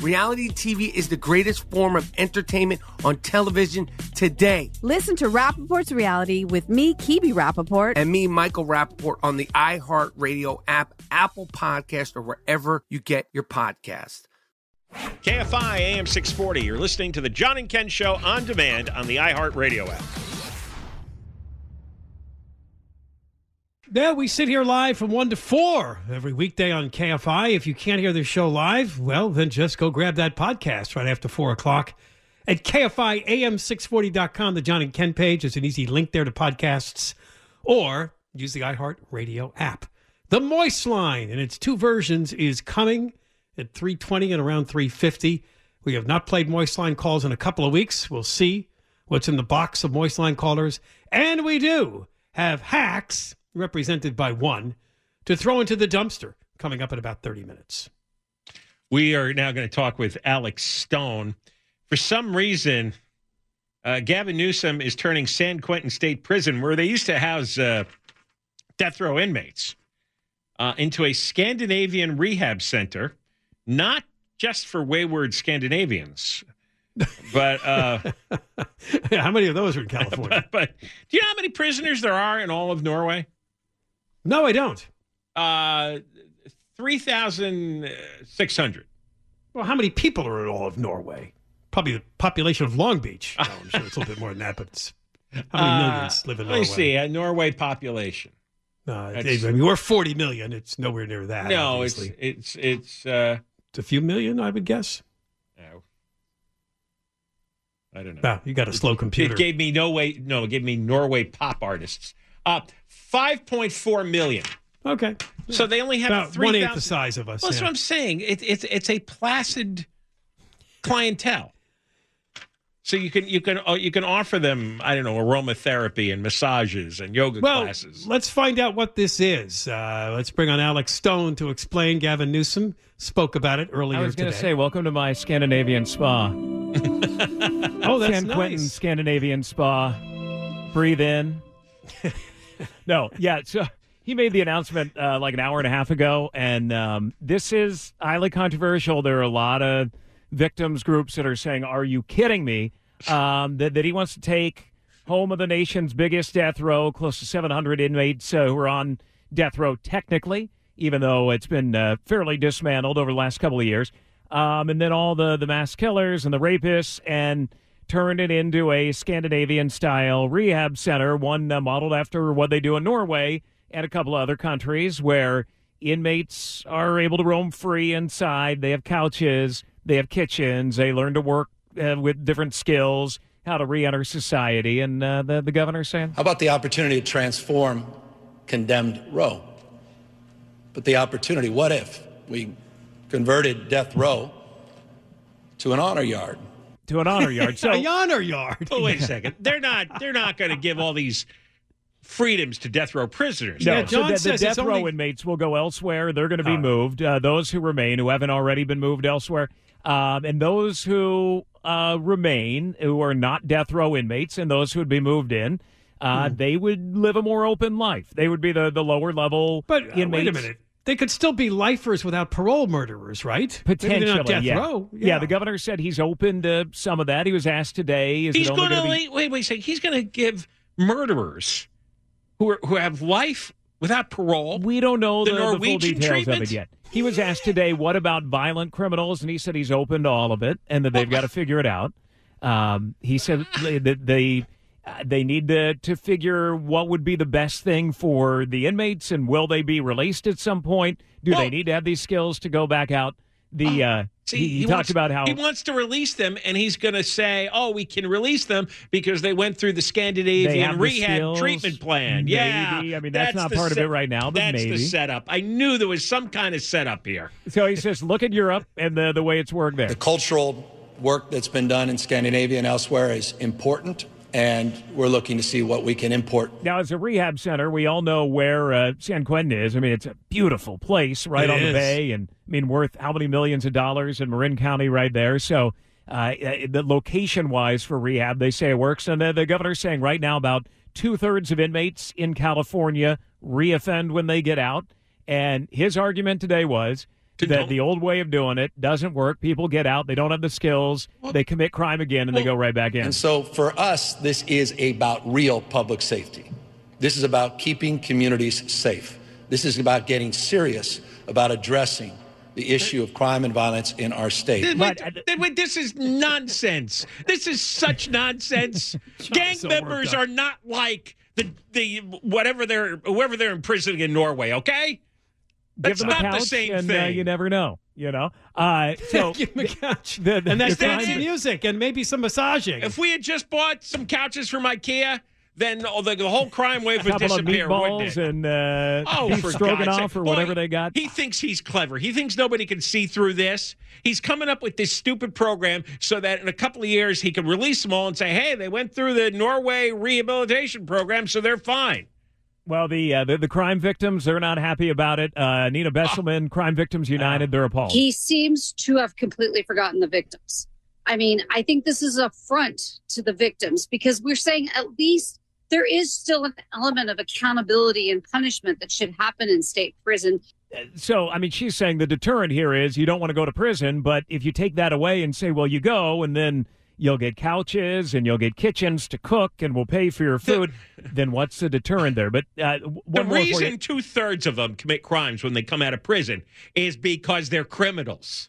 Reality TV is the greatest form of entertainment on television today. Listen to Rapaport's Reality with me, Kibi Rapaport. And me, Michael Rapaport, on the iHeartRadio app, Apple Podcast, or wherever you get your podcast. KFI AM 640. You're listening to the John and Ken Show on demand on the iHeartRadio app. Yeah, we sit here live from 1 to 4 every weekday on KFI. If you can't hear the show live, well, then just go grab that podcast right after 4 o'clock at KFIAM640.com. The John and Ken page There's an easy link there to podcasts, or use the iHeart Radio app. The Moist Line, in its two versions, is coming at 320 and around 350. We have not played Moist Line calls in a couple of weeks. We'll see what's in the box of Moist Line callers. And we do have hacks represented by one, to throw into the dumpster coming up in about 30 minutes. We are now going to talk with Alex Stone. For some reason, uh, Gavin Newsom is turning San Quentin State Prison, where they used to house uh, death row inmates, uh, into a Scandinavian rehab center, not just for wayward Scandinavians. but uh, how many of those are in California? But, but, do you know how many prisoners there are in all of Norway? No, I don't. Uh, 3,600. Well, how many people are in all of Norway? Probably the population of Long Beach. No, I'm sure it's a little bit more than that, but it's, how many uh, millions live in Norway? Let me see. Uh, Norway population. Uh, I mean, we're 40 million. It's nowhere near that. No, obviously. it's it's it's uh, it's a few million, I would guess. No, I don't know. No, you got a slow computer. It gave me no way. No, it gave me Norway pop artists. Uh, 5.4 million. Okay. So they only have About 3, one eighth the size of us. Well, that's yeah. what I'm saying. It, it's it's a placid clientele. So you can you can uh, you can offer them I don't know aromatherapy and massages and yoga well, classes. Let's find out what this is. Uh, let's bring on Alex Stone to explain. Gavin Newsom spoke about it earlier. I was going to say, welcome to my Scandinavian spa. oh, that's San nice. Quentin Scandinavian spa. Breathe in. no, yeah. So he made the announcement uh, like an hour and a half ago, and um, this is highly controversial. There are a lot of victims groups that are saying, "Are you kidding me?" Um, that that he wants to take home of the nation's biggest death row, close to 700 inmates uh, who are on death row technically, even though it's been uh, fairly dismantled over the last couple of years. Um, and then all the the mass killers and the rapists and turned it into a Scandinavian style rehab center, one uh, modeled after what they do in Norway and a couple of other countries where inmates are able to roam free inside. They have couches, they have kitchens, they learn to work uh, with different skills, how to re enter society. And uh, the, the governor's saying, How about the opportunity to transform condemned row? But the opportunity, what if we converted death row to an honor yard? To an honor yard. So, a honor yard. Oh, wait a second. They're not. They're not going to give all these freedoms to death row prisoners. No, Yeah, so John the, the says death it's row only- inmates will go elsewhere. They're going to be All right. moved. Uh, those who remain, who haven't already been moved elsewhere, um, and those who uh, remain, who are not death row inmates, and those who would be moved in, uh, Hmm. they would live a more open life. They would be the, the lower level But uh, inmates. wait a minute. They could still be lifers without parole murderers, right? Potentially, they're not death yeah. row. Yeah. the governor said he's open to some of that. He was asked today. Is He's going to be- wait. Wait, wait a second. He's going to give murderers who are, who have life without parole. We don't know The the, the full details treatment? of it yet. He was asked today, "What about violent criminals?" And he said he's open to all of it, and that they've got to figure it out. Um, he said that the uh, they need to to figure what would be the best thing for the inmates, and will they be released at some point? Do Well- they need to have these skills to go back out? The uh, See, he, he he talked wants- about how he wants to release them, and he's going to say, "Oh, we can release them because they went through the Scandinavian the rehab skills. treatment plan." Maybe. Yeah, I mean, that's not the part of it right now, but that's maybe. the setup. I knew there was some kind of setup here. so he says, look at Europe and the the way it's worked there. The cultural work that's been done in Scandinavia and elsewhere is important, and we're looking to see what we can import Now, as a rehab center, we all know where uh, San Quentin is. I mean, it's a beautiful place right It on the bay, and I mean, worth how many millions of dollars in Marin County right there. So, uh, uh, the location wise for rehab, they say it works. And the, the governor's saying right now about two thirds of inmates in California reoffend when they get out. And his argument today was To that don't- the old way of doing it doesn't work. People get out, they don't have the skills, they commit crime again, and they go right back in. And so for us, this is about real public safety. This is about keeping communities safe. This is about getting serious about addressing the issue of crime and violence in our state. Wait, But- uh, wait, wait, this is nonsense. This is such nonsense. Gang so members are not like the the whatever they're whoever they're imprisoning in Norway. Okay, Give that's them a not couch, the same and, Uh, thing. you never know, you know. Uh, so Give him a couch. the- the- and that's dance music and maybe some massaging. if we had just bought some couches from IKEA, then the, the whole crime wave would disappear, wouldn't it? and uh, Oh, for stroganoff God's sake. or Boy, whatever they got. He thinks he's clever. He thinks nobody can see through this. He's coming up with this stupid program so that in a couple of years he can release them all and say, "Hey, they went through the Norway rehabilitation program, so they're fine." Well, the, uh, the the crime victims they're not happy about it. Uh, Nina Besselman, Crime Victims United, they're appalled. He seems to have completely forgotten the victims. I mean, I think this is a front to the victims because we're saying at least there is still an element of accountability and punishment that should happen in state prison. so, I mean, she's saying the deterrent here is you don't want to go to prison, but if you take that away and say, well, you go, and then you'll get couches and you'll get kitchens to cook, and we'll pay for your food, then what's the deterrent there? But uh, The one more for you. reason two thirds of them commit crimes when they come out of prison is because they're criminals.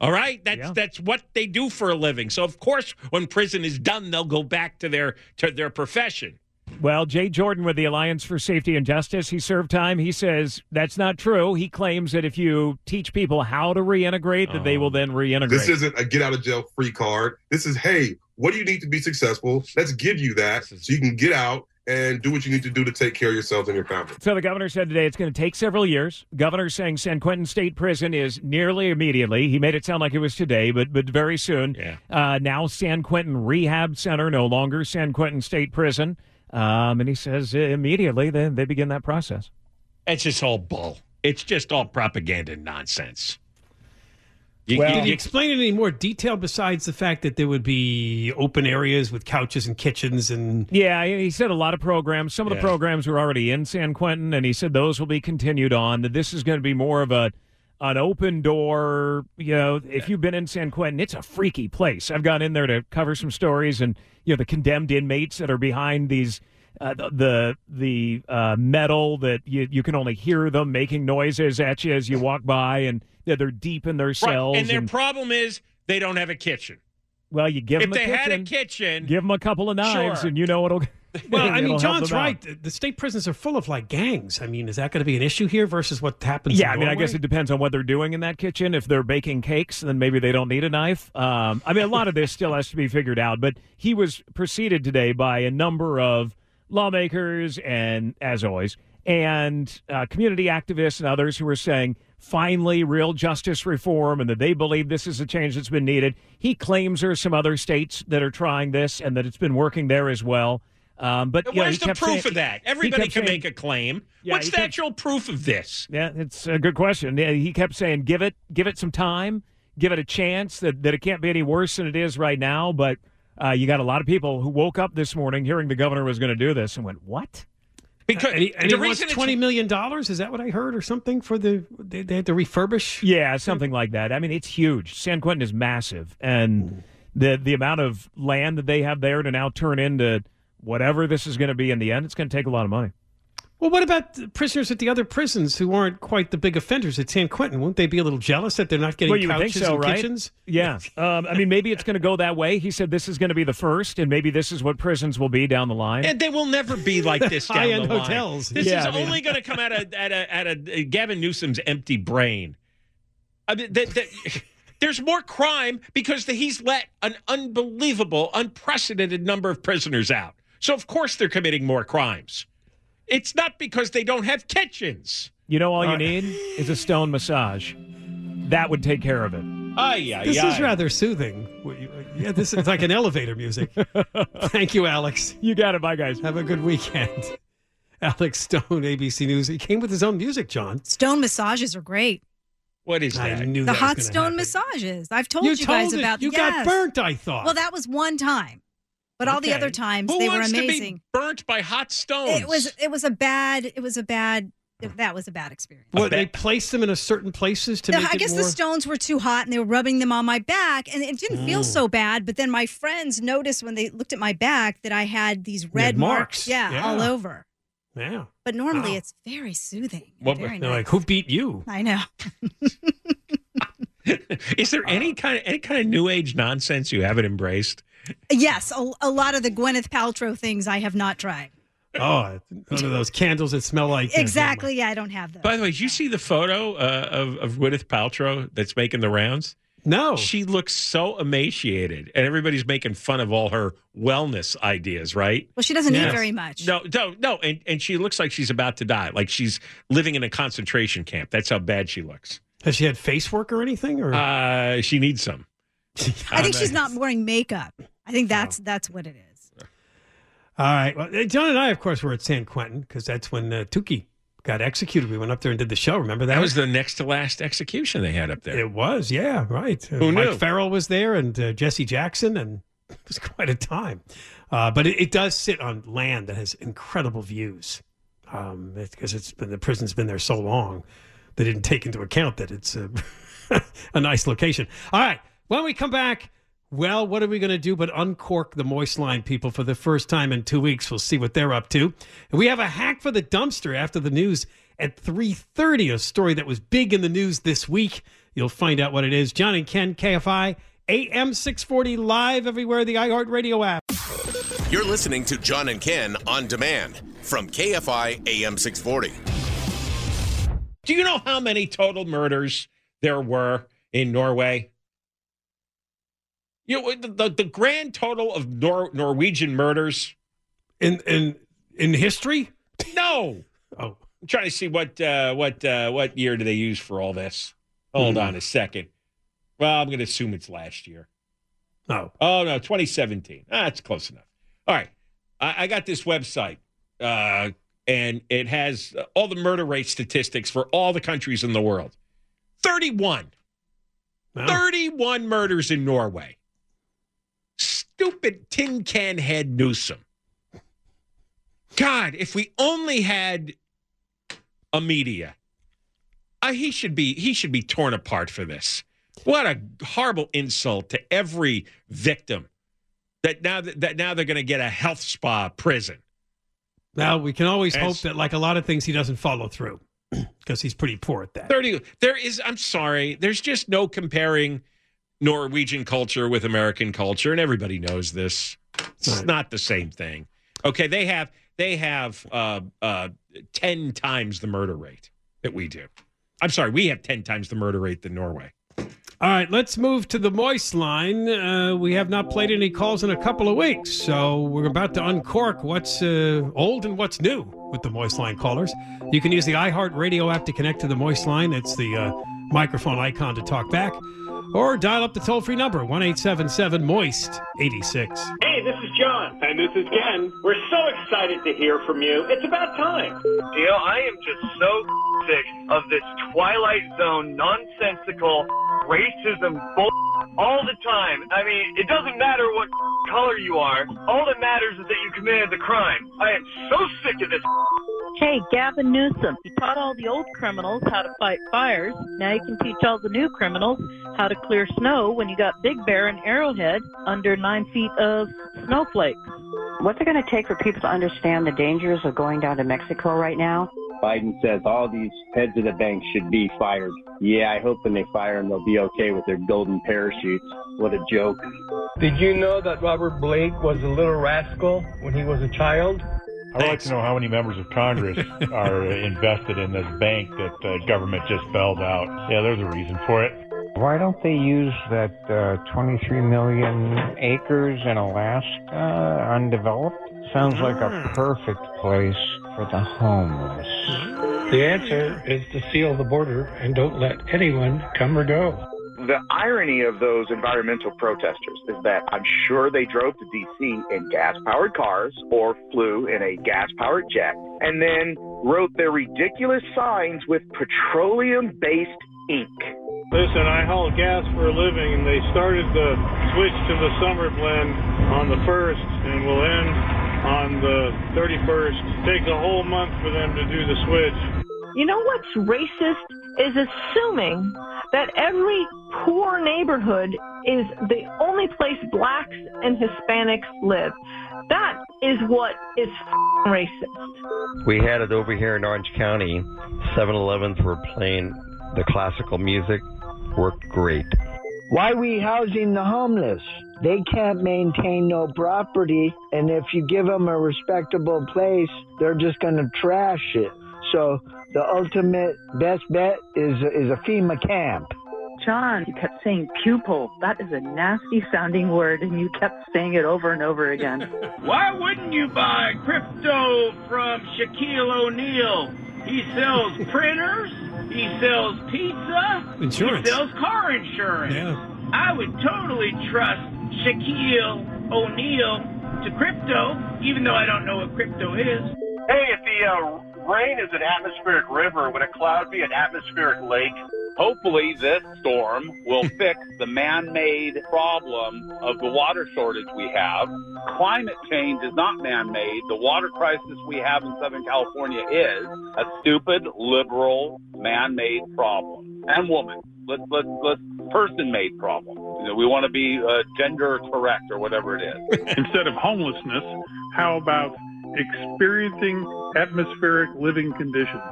All right, that's Yeah. that's what they do for a living. So of course, when prison is done, they'll go back to their to their profession. Well, Jay Jordan with the Alliance for Safety and Justice, he served time. He says that's not true. He claims that if you teach people how to reintegrate, that they will then reintegrate. This isn't a get out of jail free card. This is, hey, what do you need to be successful? Let's give you that so you can get out and do what you need to do to take care of yourselves and your family. So the governor said today it's going to take several years. Governor saying San Quentin State Prison is nearly immediately. He made it sound like it was today, but but very soon. Yeah. Uh, now San Quentin Rehab Center, no longer San Quentin State Prison. Um, and he says uh, immediately then they begin that process. It's just all bull. It's just all propaganda nonsense. You- Well- you- Did he you- explain it in any more detail besides the fact that there would be open areas with couches and kitchens and Yeah, he said a lot of programs. Some of the programs were already in San Quentin, and he said those will be continued on. That this is going to be more of a an open door. You know, if you've been in San Quentin, it's a freaky place. I've gone in there to cover some stories, and you know the condemned inmates that are behind these uh, the the, the uh, metal that you you can only hear them making noises at you as you walk by, and they're, they're deep in their cells. Right. And their and- problem is they don't have a kitchen. well, you give if them a they kitchen, had a kitchen, give them a couple of knives, Sure. and you know it'll. Well, I mean, John's out. right. The- state prisons are full of like gangs. I mean, is that going to be an issue here versus what happens? Yeah, I mean, I guess it depends on what they're doing in that kitchen. If they're baking cakes, then maybe they don't need a knife. Um, I mean, a lot of this still has to be figured out. But he was preceded today by a number of lawmakers and, as always, and uh, community activists and others who are saying finally real justice reform and that they believe this is a change that's been needed. He claims there are some other states that are trying this and that it's been working there as well. Um, but you Where's he the proof saying- of that? Everybody can saying- make a claim. Yeah, What's the kept- actual proof of this? Yeah, it's a good question. Yeah, he kept saying, "Give it, give it some time, give it a chance. That that it can't be any worse than it is right now." But uh, you got a lot of people who woke up this morning hearing the governor was going to do this and went, "What?" Because and he, and the he reason it's- twenty million dollars. Is that what I heard, or something for the they, they had to refurbish? Yeah, something like that. I mean, it's huge. San Quentin is massive, and the the amount of land that they have there to now turn into whatever this is going to be in the end, it's going to take a lot of money. Well, what about the prisoners at the other prisons who aren't quite the big offenders at San Quentin? Won't they be a little jealous that they're not getting well, you would couches think so, and right? kitchens? Yeah. Um, I mean, maybe it's going to go that way. He said this is going to be the first, and maybe this is what prisons will be down the line. And they will never be like this down High-end the line. hotels. This Yeah, is I mean- only going to come out of at a, at a Gavin Newsom's empty brain. I mean, that, that, there's more crime because the, he's let an unbelievable, unprecedented number of prisoners out. So of course they're committing more crimes. It's not because they don't have kitchens. You know, all you uh, need is a stone massage. That would take care of it. Ay, ay, This ay. is rather soothing. Yeah, this is like an elevator music. Thank you, Alex. You got it. Bye, guys. Have a good weekend. Alex Stone, ABC News. He came with his own music, John. Stone massages are great. What is I that? knew The that hot gonna stone happen. massages. I've told You you, guys it. about. You got burnt, I thought. Well, that was one time, but all the other times Who they were wants to amazing. be burnt by hot stones? It was it was a bad it was a bad that was a bad experience. What, they placed them in a certain places to No, make I it guess more... the stones were too hot and they were rubbing them on my back and it didn't feel Mm. so bad. But then my friends noticed when they looked at my back that I had these had red marks. Yeah, Yeah. all over. Yeah. But normally Wow. it's very soothing. What- very They're nice. like, who beat you? I know. Is there any kind of any kind of new age nonsense you haven't embraced? Yes, a, a lot of the Gwyneth Paltrow things I have not tried. Oh, one of those candles that smell like uh, Exactly. Yeah, I don't have those. By the way, did you see the photo uh, of of Gwyneth Paltrow that's making the rounds? No, she looks so emaciated, and everybody's making fun of all her wellness ideas. Right? Well, she doesn't Yes. eat very much. No, no, no, and and she looks like she's about to die, like she's living in a concentration camp. That's how bad she looks. Has she had face work or anything? Or Uh, she needs some. I think she's not wearing makeup. I think that's that's what it is. All right. Well, John and I, of course, were at San Quentin because that's when uh, Tookie got executed. We went up there and did the show. Remember that? That was the next to last execution they had up there. It was, yeah, right. Uh, Who Mike knew? Farrell was there and uh, Jesse Jackson, and it was quite a time. Uh, but it, it does sit on land that has incredible views um, because it's been the prison's been there so long. They didn't take into account that it's a, a nice location. All right, when we come back. Well, what are we going to do but uncork the moist line people for the first time in two weeks? We'll see what they're up to. And we have a hack for the dumpster after the news at 3.30, a story that was big in the news this week. You'll find out what it is. John and Ken, KFI, AM 640, live everywhere, the iHeartRadio app. You're listening to John and Ken on demand from KFI AM 640. Do you know how many total murders there were in Norway? You know, the, the, the grand total of Nor- Norwegian murders In in in history? No. Oh. I'm trying to see what uh, what uh, what year do they use for all this. Hold Hmm. on a second. Well, I'm going to assume it's last year. Oh. Oh no, 2017. Ah, that's close enough. All right, I, I got this website, uh, and it has all the murder rate statistics for all the countries in the world. 31. 31 murders in Norway. Stupid tin can head Newsom. God, if we only had a media, uh, he should be he should be torn apart for this. What a horrible insult to every victim. That now that now they're going to get a health spa prison. Now we can always As- hope that, like a lot of things, he doesn't follow through because he's pretty poor at that. 30 there is i'm sorry there's just no comparing norwegian culture with american culture and everybody knows this it's not the same thing okay they have they have uh uh 10 times the murder rate that we do i'm sorry we have 10 times the murder rate than norway All right, let's move to the moist line. Uh, we have not played any calls in a couple of weeks, so we're about to uncork what's uh, old and what's new with the moist line callers. You can use the iHeart Radio app to connect to the moist line. It's the uh, microphone icon to talk back, or dial up the toll free number one eight seven seven moist eighty six. Hey, this is John. And this is Ken. We're so excited to hear from you. It's about time. You know, I am just so sick of this Twilight Zone nonsensical racism bull all the time. I mean, it doesn't matter what color you are. All that matters is that you committed the crime. I am so sick of this. Hey, Gavin Newsom, you taught all the old criminals how to fight fires. Now you can teach all the new criminals how to clear snow when you got Big Bear and Arrowhead under nine feet of snowflakes. What's it going to take for people to understand the dangers of going down to Mexico right now? Biden says all these heads of the bank should be fired. Yeah, I hope when they fire them, they'll be okay with their golden parachutes. What a joke. Did you know that Robert Blake was a little rascal when he was a child? I'd like to know how many members of Congress are invested in this bank that the government just bailed out. Yeah, there's a reason for it. Why don't they use that uh, 23 million acres in Alaska undeveloped? Sounds like a perfect place for the homeless. The answer is to seal the border and don't let anyone come or go. The irony of those environmental protesters is that I'm sure they drove to D.C. in gas powered cars or flew in a gas powered jet and then wrote their ridiculous signs with petroleum based ink. Listen, I haul gas for a living, and they started the switch to the summer blend on the 1st and will end on the 31st. Takes a whole month for them to do the switch. You know what's racist is assuming that every poor neighborhood is the only place blacks and Hispanics live. That is what is f***ing racist. We had it over here in Orange County. 7 Elevens were playing the classical music, worked great. Why we housing the homeless? They can't maintain no property, and if you give them a respectable place, they're just going to trash it. So the ultimate best bet is is a FEMA camp. John, you kept saying pupil. That is a nasty sounding word, and you kept saying it over and over again. Why wouldn't you buy crypto from Shaquille O'Neal? He sells printers, he sells pizza, Insurance. he sells car insurance. Yeah. I would totally trust Shaquille O'Neal to crypto, even though I don't know what crypto is. Hey, if the uh, rain is an atmospheric river, would a cloud be an atmospheric lake? Hopefully, this storm will fix the man made problem of the water shortage we have. Climate change is not man made. The water crisis we have in Southern California is a stupid, liberal, man made problem. And woman. Let's, let's, let's person made problem. You know, we want to be uh, gender correct or whatever it is. Instead of homelessness, how about experiencing atmospheric living conditions?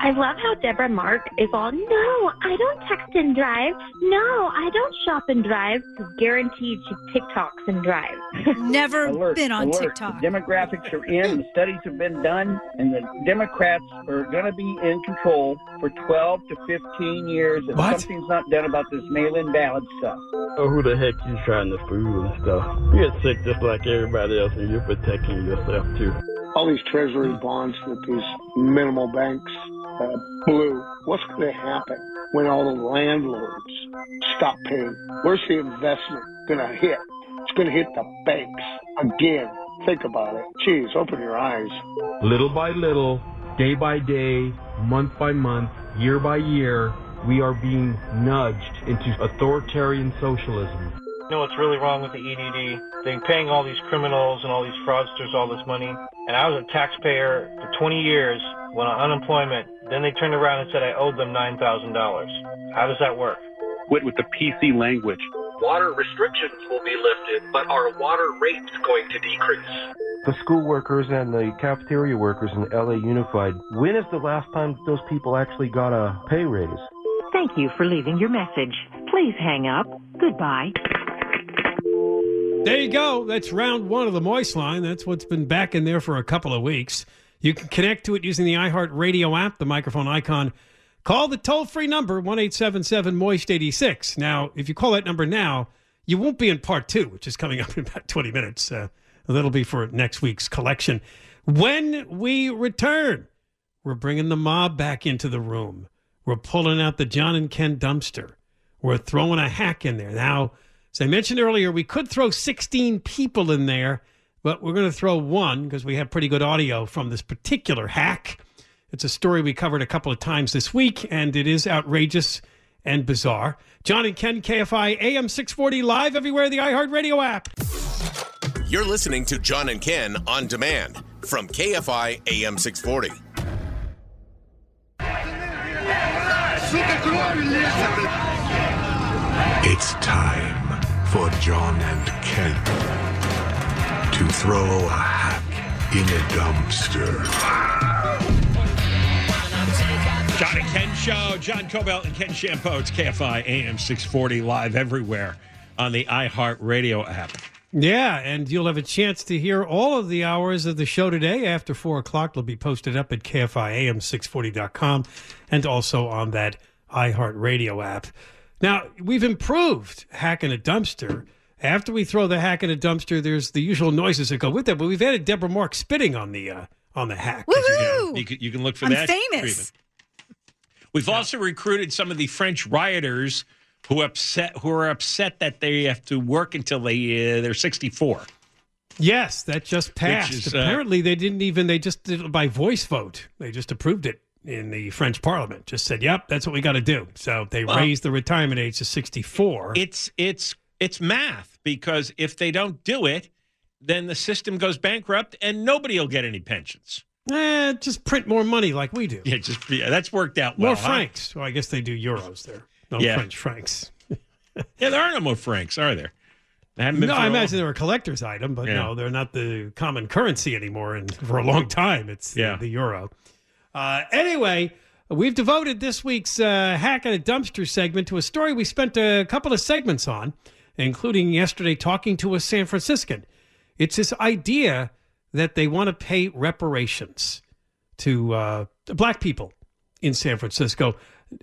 I love how Deborah Mark is all, no, I don't text and drive. No, I don't shop and drive. Guaranteed she TikToks and drives. Never alert, been on alert. TikTok. The demographics are in, the studies have been done, and the Democrats are going to be in control for 12 to 15 years if What? something's not done about this mail-in ballot stuff. Oh, who the heck you trying to fool and stuff? You get sick just like everybody else, and you're protecting yourself too. All these treasury bonds that these minimal banks uh, blew. What's going to happen when all the landlords stop paying? Where's the investment going to hit? It's going to hit the banks again. Think about it. Geez, open your eyes. Little by little, day by day, month by month, year by year, we are being nudged into authoritarian socialism. You know what's really wrong with the EDD? They're paying all these criminals and all these fraudsters all this money. And I was a taxpayer for 20 years, went on unemployment. Then they turned around and said I owed them $9,000. How does that work? Quit with the PC language. Water restrictions will be lifted, but are water rates going to decrease? the school workers and the cafeteria workers in LA Unified. When is the last time those people actually got a pay raise? Thank you for leaving your message. Please hang up. Goodbye. There you go. That's round one of the Moist line. That's what's been back in there for a couple of weeks. You can connect to it using the iHeart Radio app, the microphone icon. Call the toll free number, 1 877 Moist 86. Now, if you call that number now, you won't be in part two, which is coming up in about 20 minutes. Uh, that'll be for next week's collection. When we return, we're bringing the mob back into the room. We're pulling out the John and Ken dumpster. We're throwing a hack in there. Now, as I mentioned earlier, we could throw 16 people in there, but we're going to throw one because we have pretty good audio from this particular hack. It's a story we covered a couple of times this week, and it is outrageous and bizarre. John and Ken, KFI AM 640 live everywhere, the iHeartRadio app. You're listening to John and Ken on demand from KFI AM 640. It's time for John and Ken to throw a hack in a dumpster. John and Ken Show, John Kobylt and Ken Chiampou. It's KFI AM 640 live everywhere on the iHeartRadio app. Yeah, and you'll have a chance to hear all of the hours of the show today after 4 o'clock. They'll be posted up at KFIAM640.com and also on that iHeartRadio app. Now, we've improved Hack in a Dumpster. After we throw the hack in a dumpster, there's the usual noises that go with that, but we've added Deborah Mark spitting on the uh, on the hack. Woohoo! You can, you can look for I'm that. famous. treatment. We've also recruited some of the French rioters who upset who are upset that they have to work until they uh, they're 64. Yes, that just passed. is, uh, Apparently, they didn't even, they just did it by voice vote. They just approved it in the French parliament. Just said, yep, that's what we got to do. So they Well- raised the retirement age to 64. It's it's it's math because if they don't do it, then the system goes bankrupt and nobody will get any pensions. Eh, just print more money like we do. Yeah, just yeah, that's worked out well. more huh? francs. Well, I guess they do euros there. No Yeah. French francs. Yeah, there are no more francs, are there? No, I imagine they're a collector's item, but Yeah. no, they're not the common currency anymore. And for a long time, it's the- the, euro. Uh, anyway, we've devoted this week's uh, Hack in a Dumpster segment to a story we spent a couple of segments on, including yesterday talking to a San Franciscan. It's this idea that they want to pay reparations to uh, black people in San Francisco,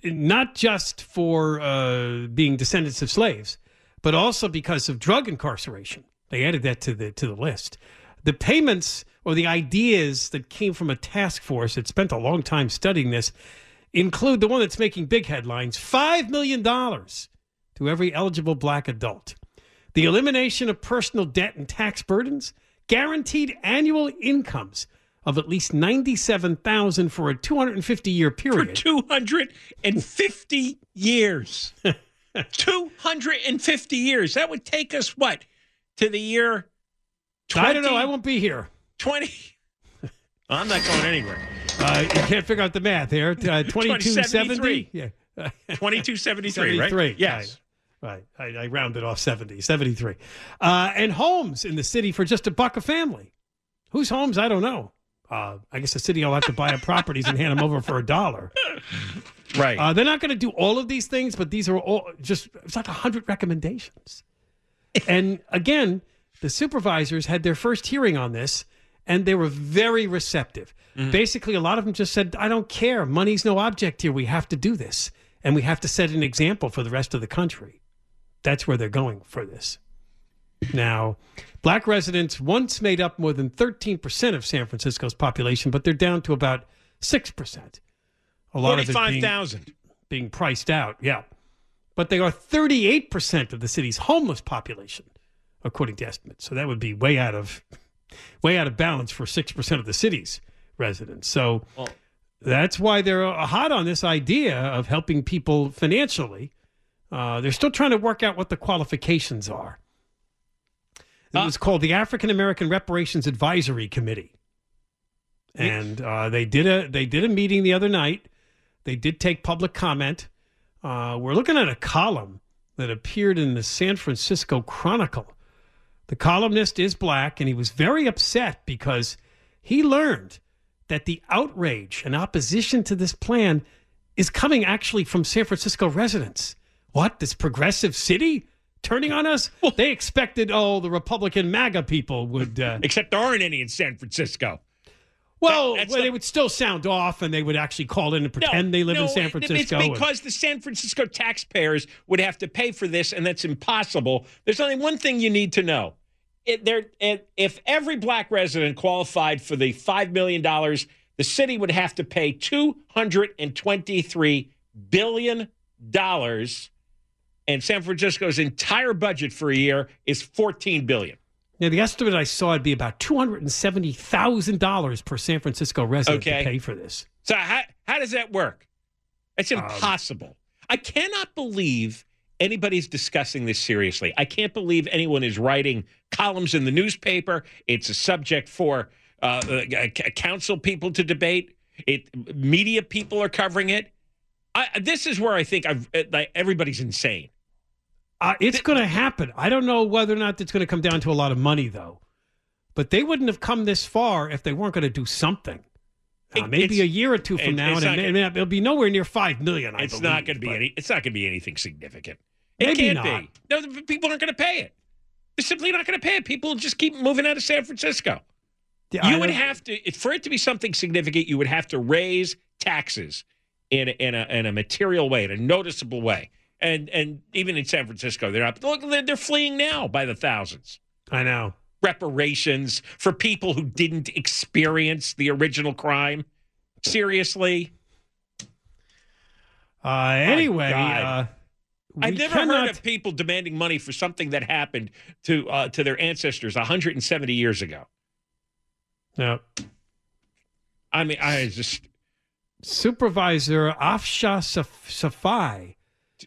not just for uh, being descendants of slaves, but also because of drug incarceration. They added that to the to the list. The payments or the ideas that came from a task force that spent a long time studying this include the one that's making big headlines: five million dollars to every eligible black adult, the elimination of personal debt and tax burdens, guaranteed annual incomes of at least ninety-seven thousand for a two hundred and fifty year for period. 250 years. 250 years. That would take us what? To the year 20? I don't know. I won't be here. 20. I'm not going anywhere. Uh, you can't figure out the math here. Uh, 2270? Yeah. 2273, right? 73. Yes. Right. right. I, I rounded off 70, 73. Uh, and homes in the city for just a buck a family. Whose homes? I don't know. Uh, I guess the city will have to buy up properties and hand them over for a dollar. Right. Uh, they're not going to do all of these things, but these are all just, it's like 100 recommendations. and again, the supervisors had their first hearing on this and they were very receptive. Mm-hmm. Basically, a lot of them just said, I don't care. Money's no object here. We have to do this. And we have to set an example for the rest of the country. That's where they're going for this. Now, black residents once made up more than 13% of San Francisco's population, but they're down to about 6%. A lot of it being- 45,000. being priced out. Yeah. But they are 38% of the city's homeless population, according to estimates. So that would be way out of way out of balance for 6% of the city's residents. So that's why they're uh, hot on this idea of helping people financially. Uh, they're still trying to work out what the qualifications are. It was called the African American Reparations Advisory Committee, and uh, they did a they did a meeting the other night. They did take public comment. Uh, we're looking at a column that appeared in the San Francisco Chronicle The columnist is black, and he was very upset because he learned that the outrage and opposition to this plan is coming actually from San Francisco residents. What? This progressive city turning on us? they expected, oh, the Republican MAGA people would. Uh, Except there aren't any in San Francisco. Well, that's well the- they would still sound off, and they would actually call in and pretend they live in San Francisco. It's and- because the San Francisco taxpayers would have to pay for this, and that's impossible. There's only one thing you need to know. It, there, it, if every black resident qualified for the $5 million, the city would have to pay $223 billion, and San Francisco's entire budget for a year is $14 billion. Now, the estimate I saw would be about two hundred and seventy thousand dollars per San Francisco resident Okay. to pay for this. So how how does that work? It's Um, impossible. I cannot believe anybody's discussing this seriously. I can't believe anyone is writing columns in the newspaper. It's a subject for uh, uh, council people to debate. It media people are covering it. I, this is where I think I've uh, everybody's insane. Uh, it's going to happen. I don't know whether or not it's going to come down to a lot of money, though. But they wouldn't have come this far if they weren't going to do something. Maybe a year or two from it- now, and it, may- it'll be nowhere near five million. I It's not going to be any. It's not going to be anything significant. It can't not. be. No, people aren't going to pay it. They're simply not going to pay it. People just keep moving out of San Francisco. Yeah, you would have to, for it to be something significant, you would have to raise taxes in a, in a in a material way, in a noticeable way. And and even in San Francisco, they're not. Look, they're, they're fleeing now by the thousands. I know. Reparations for people who didn't experience the original crime. Seriously, Uh, anyway, uh, I've never cannot- heard of people demanding money for something that happened to uh, to their ancestors 170 years ago. No. I mean, I just Supervisor Ahsha Saf-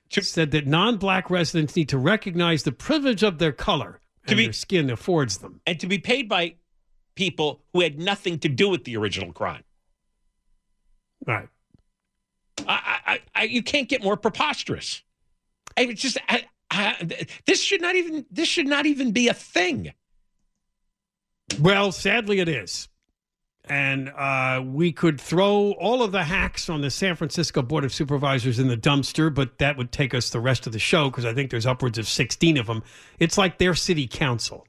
Said that non-black residents need to recognize the privilege of their color and their skin affords them. and to be paid by people who had nothing to do with the original crime. Right. I, I, I, you can't get more preposterous. I it's just I, I, this should not even this should not even be a thing. Well, sadly, it is. And uh, we could throw all of the hacks on the San Francisco Board of Supervisors in the dumpster, but that would take us the rest of the show because I think there's upwards of 16 of them. It's like their city council.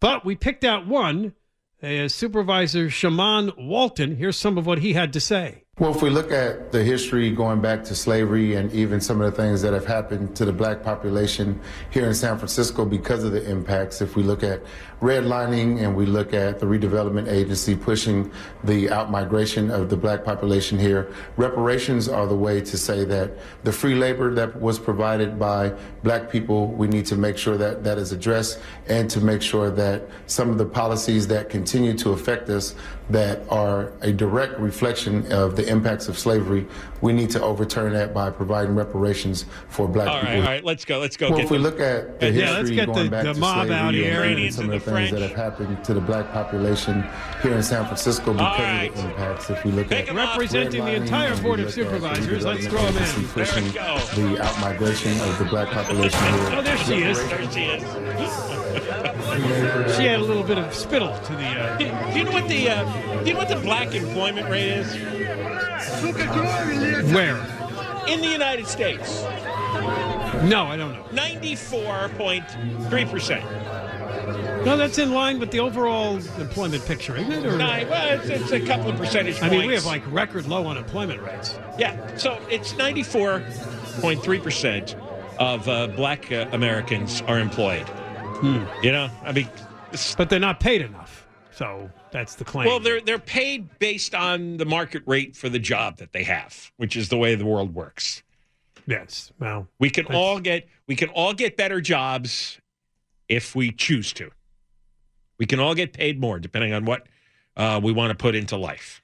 But we picked out one, uh, Supervisor Shamann Walton. Here's some of what he had to say. Well, if we look at the history going back to slavery and even some of the things that have happened to the black population here in San Francisco because of the impacts, if we look at redlining and we look at the redevelopment agency pushing the outmigration of the black population here, reparations are the way to say that the free labor that was provided by black people, we need to make sure that that is addressed and to make sure that some of the policies that continue to affect us that are a direct reflection of the impacts of slavery, we need to overturn that by providing reparations for black All right, people. all right, let's go. Let's go. Well, if we the- look at the Yeah, history going the- back the to mob slavery out here. and some of the the things that have happened to the black population here in San Francisco because of the impacts. If we look at Representing the entire Board of look at the Supervisors, let's throw 'em in. agency pushing the outmigration of the black population here. Oh, there she is. There she is. She had a little bit of spittle to the. Uh, do, do you know what the uh, do you know what the black employment rate is? Where? In the United States, No, I don't know. ninety-four point three percent. No, that's in line with the overall employment picture, isn't it? Or, Nine. Well, it's, it's a couple of percentage points. I mean, we have like record low unemployment rates. Yeah, so it's 94.3% of uh, black uh, Americans are employed. You know, I mean, but they're not paid enough. So that's the claim. well, they're they're paid based on the market rate for the job that they have, which is the way the world works. yes. Well, We can all get we can all get better jobs if we choose to. We can all get paid more depending on what uh, we want to put into life.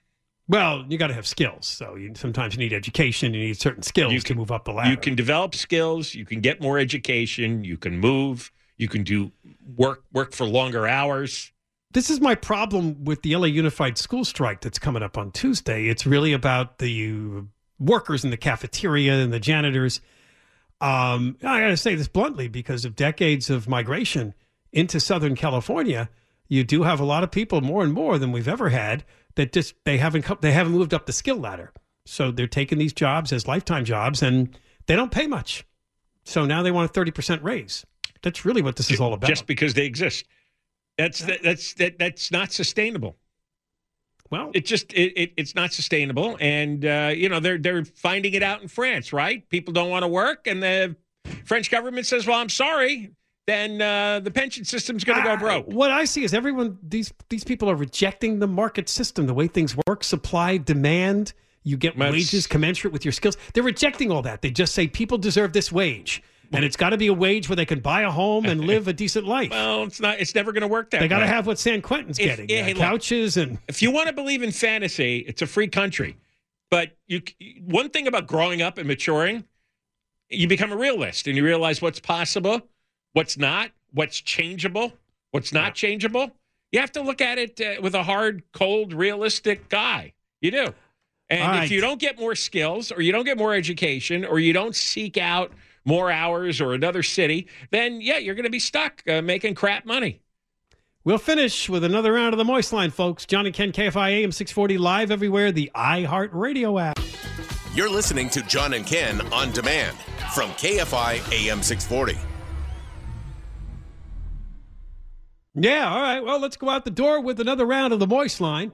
well, you got to have skills. So you sometimes you need education. You need certain skills You to move up the ladder. You can develop skills. You can get more education. You can move. You can do work work for longer hours. This is my problem with the LA Unified School Strike that's coming up on Tuesday. It's really about the workers in the cafeteria and the janitors. Um, I got to say this bluntly because of decades of migration into Southern California, you do have a lot of people, more and more than we've ever had, that just they haven't come, they haven't moved up the skill ladder. So they're taking these jobs as lifetime jobs, and they don't pay much. So now they want a thirty percent raise. That's really what this is all about. Just because they exist. That's that, that's that, that's not sustainable. Well, it just it, it it's not sustainable, and uh, you know they're they're finding it out in France, right? People don't want to work, and the French government says, "Well, I'm sorry." Then uh, the pension system's going to go broke. What I see is everyone these these people are rejecting the market system, the way things work, supply, demand. You get That's- wages commensurate with your skills. They're rejecting all that. They just say people deserve this wage, and it's got to be a wage where they can buy a home and live a decent life. Well, it's not. It's never going to work that they got to have what San Quentin's If- getting: yeah, uh, hey, couches and if you want to believe in fantasy, it's a free country. But you, one thing about growing up and maturing, you become a realist and you realize what's possible, what's not, what's changeable, what's not changeable. You have to look at it uh, with a hard, cold, realistic guy. You do. And All if you don't get more skills, or you don't get more education, or you don't seek out more hours or another city, then yeah, you're going to be stuck uh, making crap money. We'll finish with another round of the Moist Line, folks. Johnny Ken KFI AM 640 live everywhere, the iHeart Radio app. You're listening to John and Ken on demand from KFI AM 640. Yeah, all right. Well, let's go out the door with another round of the Moist Line.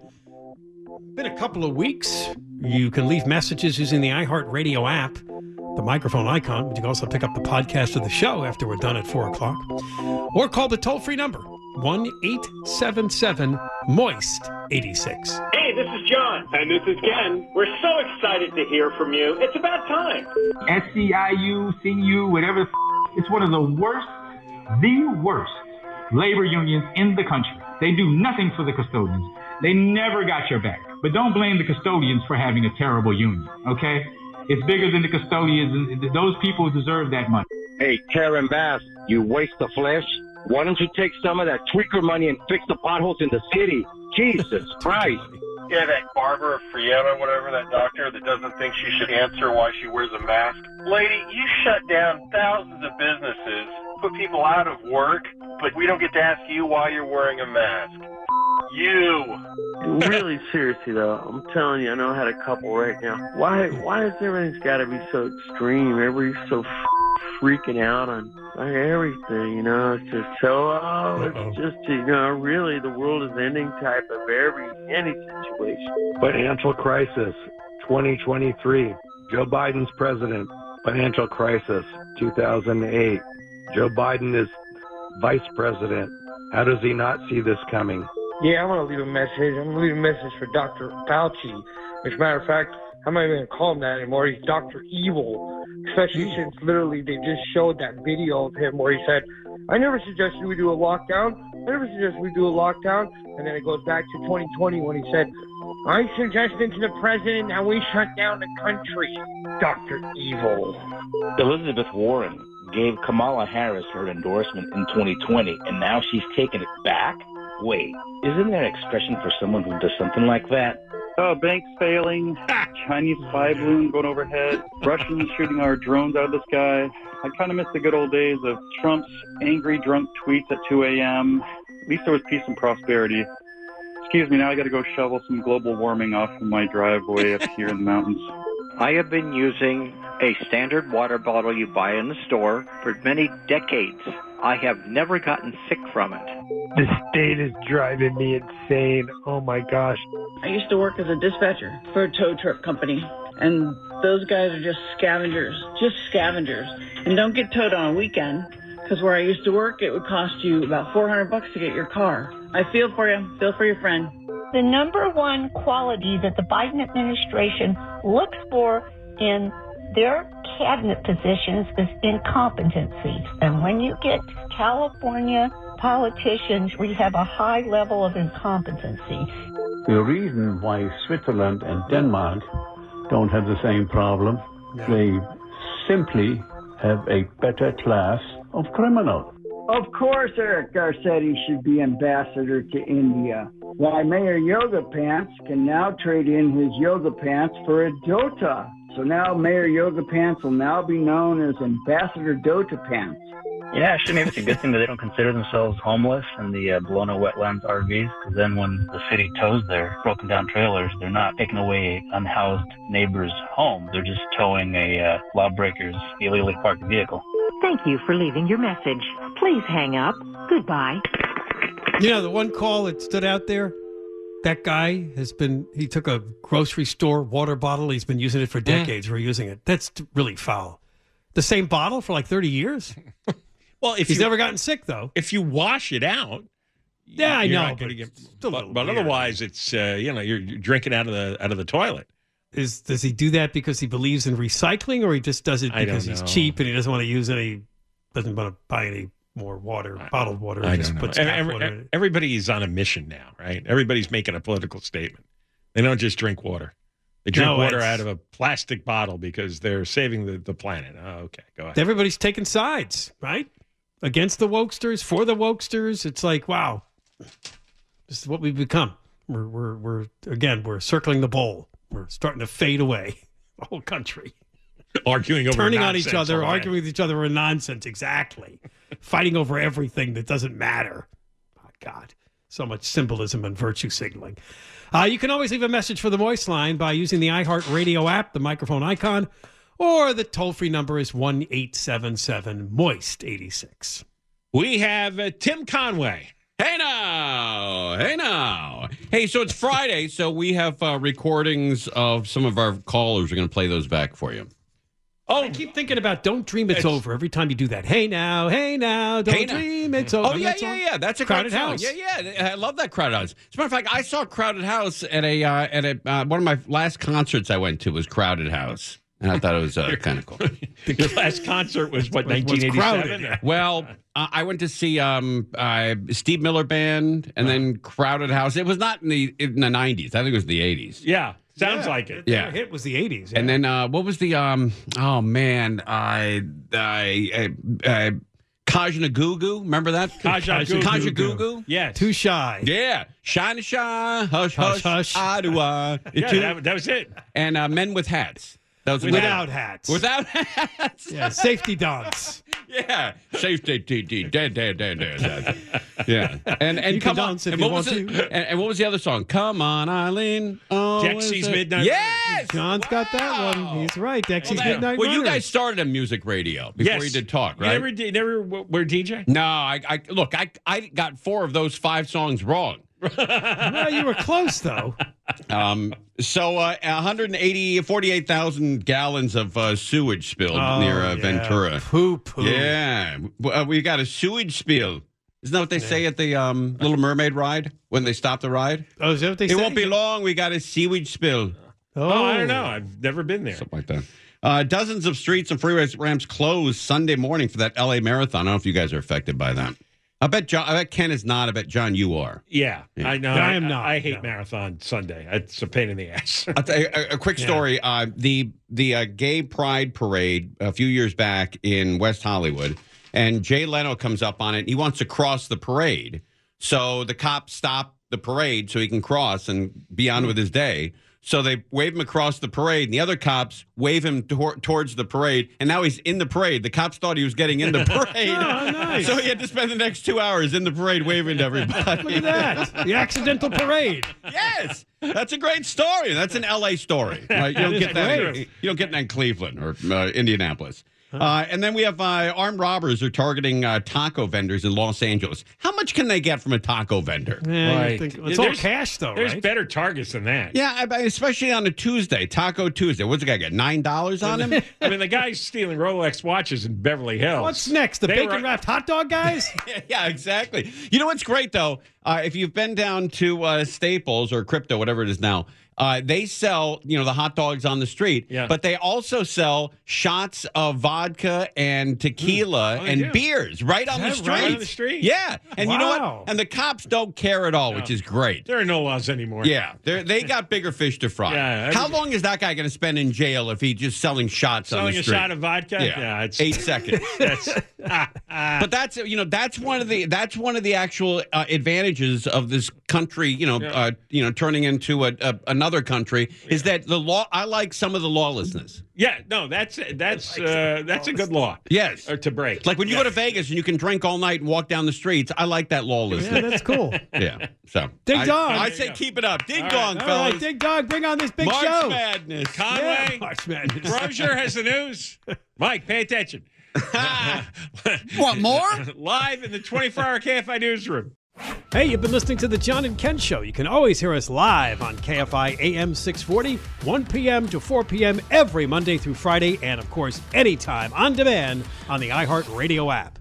Been a couple of weeks. You can leave messages using the iHeartRadio app, the microphone icon, but you can also pick up the podcast of the show after we're done at 4 o'clock. Or call the toll free number 1 877 Moist 86. Hey, this is John. And this is Ken. We're so excited to hear from you. It's about time. SEIU, CU, whatever. the f- It's one of the worst, the worst labor unions in the country. They do nothing for the custodians. They never got your back. But don't blame the custodians for having a terrible union, okay? It's bigger than the custodians, and those people deserve that money. Hey, Karen Bass, you waste the flesh. Why don't you take some of that tweaker money and fix the potholes in the city? Jesus Christ. Yeah, that Barbara Frietta, or whatever, that doctor that doesn't think she should answer why she wears a mask. Lady, you shut down thousands of businesses, put people out of work, but we don't get to ask you why you're wearing a mask. You. really seriously though, I'm telling you, I know I had a couple right now. Why why is everything's got to be so extreme? Everybody's so f- freaking out on like everything, you know. It's just so oh, it's just you know, really the world is ending type of every any situation. Financial crisis, 2023. Joe Biden's president. Financial crisis, 2008. Joe Biden is vice president. How does he not see this coming? Yeah, I'm gonna leave a message. I'm gonna leave a message for Dr. Fauci. As a matter of fact, I'm not even gonna call him that anymore. He's Dr. Evil. Especially hmm. since literally they just showed that video of him where he said, I never suggested we do a lockdown. I never suggested we do a lockdown. And then it goes back to 2020 when he said, I suggested to the president that we shut down the country. Dr. Evil. Elizabeth Warren gave Kamala Harris her endorsement in 2020, and now she's taking it back? Wait, isn't that an expression for someone who does something like that? Oh, banks failing, Chinese spy balloon going overhead, Russians shooting our drones out of the sky. I kind of miss the good old days of Trump's angry drunk tweets at 2 a.m. At least there was peace and prosperity. Excuse me, now I got to go shovel some global warming off of my driveway up here in the mountains. I have been using a standard water bottle you buy in the store for many decades. I have never gotten sick from it. The state is driving me insane. Oh my gosh. I used to work as a dispatcher for a tow truck company, and those guys are just scavengers, just scavengers. And don't get towed on a weekend, because where I used to work, it would cost you about 400 bucks to get your car. I feel for you. Feel for your friend. The number one quality that the Biden administration looks for in their cabinet positions is incompetency. And when you get California politicians, we have a high level of incompetency. The reason why Switzerland and Denmark don't have the same problem, they simply have a better class of criminal. Of course, Eric Garcetti should be ambassador to India. Why, Mayor Yoga Pants can now trade in his yoga pants for a Dota. So now Mayor Yoga Pants will now be known as Ambassador Dota Pants. Yeah, actually, maybe it's a good thing that they don't consider themselves homeless in the uh, Ballona wetlands RVs, because then when the city tows their broken down trailers, they're not taking away unhoused neighbor's home. They're just towing a uh, lawbreaker's illegally parked vehicle. Thank you for leaving your message. Please hang up. Goodbye. You know, the one call that stood out there, that guy has been, he took a grocery store water bottle. He's been using it for decades, We're using it. That's really foul. The same bottle for like 30 years? Well, if He's you, never gotten sick, though. if you wash it out, Yeah, I you're know. but get- still but, but otherwise, it's uh, you know you're, you're drinking out of the out of the toilet. Is does he do that because he believes in recycling, or he just does it because he's cheap and he doesn't want to use any, doesn't want to buy any more water, bottled water? I and just don't puts Every- water everybody's on a mission now, right? Everybody's making a political statement. They don't just drink water. They drink No, water out of a plastic bottle because they're saving the, the planet. Oh, okay, go ahead. Everybody's taking sides, right? Against the wokesters, for the wokesters. It's like, wow, this is what we've become. We're, we're, we're again, we're circling the bowl. We're starting to fade away. The whole country. Arguing over turning on each other, day. arguing with each other over nonsense. Exactly. Fighting over everything that doesn't matter. My God. So much symbolism and virtue signaling. Uh, you can always leave a message for the Moist line by using the iHeart Radio app, the microphone icon, or the toll free number is one eight seven seven Moist 86. We have uh, Tim Conway. Hey now, hey now. Hey, so it's Friday, so we have uh, recordings of some of our callers. We're going to play those back for you. Oh, I keep thinking about "Don't Dream It's, Over" every time you do that. Hey now, hey now, don't Hey now. dream it's over. Oh yeah, yeah, yeah. That's a crowded house. Yeah, yeah. I love that crowded house. As a matter of fact, I saw Crowded House at a uh, at a uh, one of my last concerts I went to was Crowded House, and I thought it was uh, kind of cool. Your last concert was what was 1987. crowded. Well, uh, I went to see um, uh, Steve Miller Band and then Crowded House. It was not in the in the nineties. I think it was the eighties. Yeah, sounds Yeah, like it. Their Yeah. hit was the 80s. And then uh, what was the um? Oh man, I I uh, uh, Kajagoogoo. Remember that? Kajagoogoo. Kajagoogoo. Yes. Too shy. Yeah, shine shine, hush Hush, hush, hush. do, ah. Yeah, that, that was it. and uh, men with hats. That was Without hats. Without hats. Yeah, safety dance. Yeah, safety, t, dead, dead, dead, dead, dead. Yeah, and and You can come on. dance if and you what was want the, and, and what was the other song? Come on, Eileen. Oh, Dexy's is it- Midnight Yes. John's got that one. He's right. Dexy's Well, that- Midnight well, you guys started a music radio before Yes. you did talk, You right? never, did, never were DJ? no, I, I look, I, I got four of those five songs wrong. Well, you were close, though. Um, so uh, 180, 48,000 gallons of uh, sewage spilled Oh, near uh, yeah. Ventura. Poo poo. Yeah, uh, we got a sewage spill. Isn't that what they say at the um, Little Mermaid ride when they stop the ride? Oh, is that what they it say? It won't be long. We got a sewage spill. Oh, Oh, I don't know. I've never been there. Something like that. Uh, dozens of streets and freeway ramps closed Sunday morning for that LA marathon. I don't know if you guys are affected by that. I bet John. I bet Ken is not. I bet John, you are. Yeah, Yeah. I know. I I, am not, I hate no. Marathon Sunday. It's a pain in the ass. I'll tell you a, a quick Yeah. story. Uh, the the uh, gay pride parade a few years back in West Hollywood, and Jay Leno comes up on it. He wants to cross the parade, so the cops stop the parade so he can cross and be on with his day. So they wave him across the parade, and the other cops wave him tor- towards the parade, and now he's in the parade. The cops thought he was getting in the parade, Oh, nice. so he had to spend the next two hours in the parade waving to everybody. Look at that. The accidental parade. Yes, that's a great story. That's an LA story. Right? You don't get that. In, you don't get that in Cleveland or uh, Indianapolis. Uh, and then we have uh, armed robbers are targeting uh, taco vendors in Los Angeles. How much can they get from a taco vendor? Yeah, you Right. think- Yeah, it's all cash, though, There's right? better targets than that. Yeah, I- I- especially on a Tuesday, Taco Tuesday. What's the guy get? Nine dollars on him? I mean, the guy's stealing Rolex watches in Beverly Hills. What's next? The They bacon were- wrapped hot dog guys? yeah, exactly. You know what's great though? Uh, if you've been down to uh, Staples or Crypto, whatever it is now, uh, they sell you know the hot dogs on the street. Yeah. But they also sell shots of vodka and tequila Oh, and do. beers right on the street. right? On the street? Yeah, and you know what? And the cops don't care at all, which is great. There are no laws anymore. Yeah, they they got bigger fish to fry. Yeah, How long is that guy going to spend in jail if he's just selling shots on the street? Selling a shot of vodka? Yeah, it's eight seconds. That's, ah, ah. but that's you know that's one of the that's one of the actual uh, advantages of this country you know Yeah. uh, you know turning into a, a another another country is that the law. I like some of the lawlessness. Yeah, no, that's that's uh, that's a good law. Yes, or to break. Like when you go to Vegas and you can drink all night and walk down the streets. I like that lawlessness. Yeah, that's cool. yeah. So Ding I, dong. I say keep it up. Ding All dong, right, fellas. right, Dig Dog, bring on this big March show. Madness. Conway, Yeah, March Madness. Brozier has the news. Mike, pay attention. Want more? Live in the 24-hour KFI newsroom. Hey, you've been listening to the John and Ken Show. You can always hear us live on KFI AM 640, 1 p.m. to 4 p.m. every Monday through Friday, and of course, anytime on demand on the iHeartRadio app.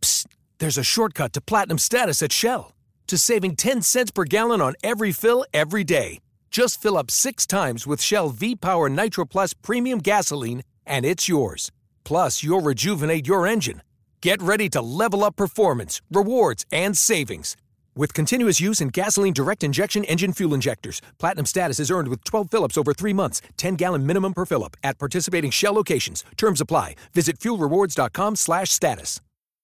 Psst, There's a shortcut to platinum status at Shell to saving 10 cents per gallon on every fill every day. Just fill up six times with Shell V Power Nitro Plus Premium Gasoline, and it's yours. Plus, you'll rejuvenate your engine. Get ready to level up performance, rewards, and savings. With continuous use in gasoline direct injection engine fuel injectors, platinum status is earned with 12 fill-ups over three months, 10 gallon minimum per fill-up at participating Shell locations. Terms apply. Visit fuelrewards.com/status.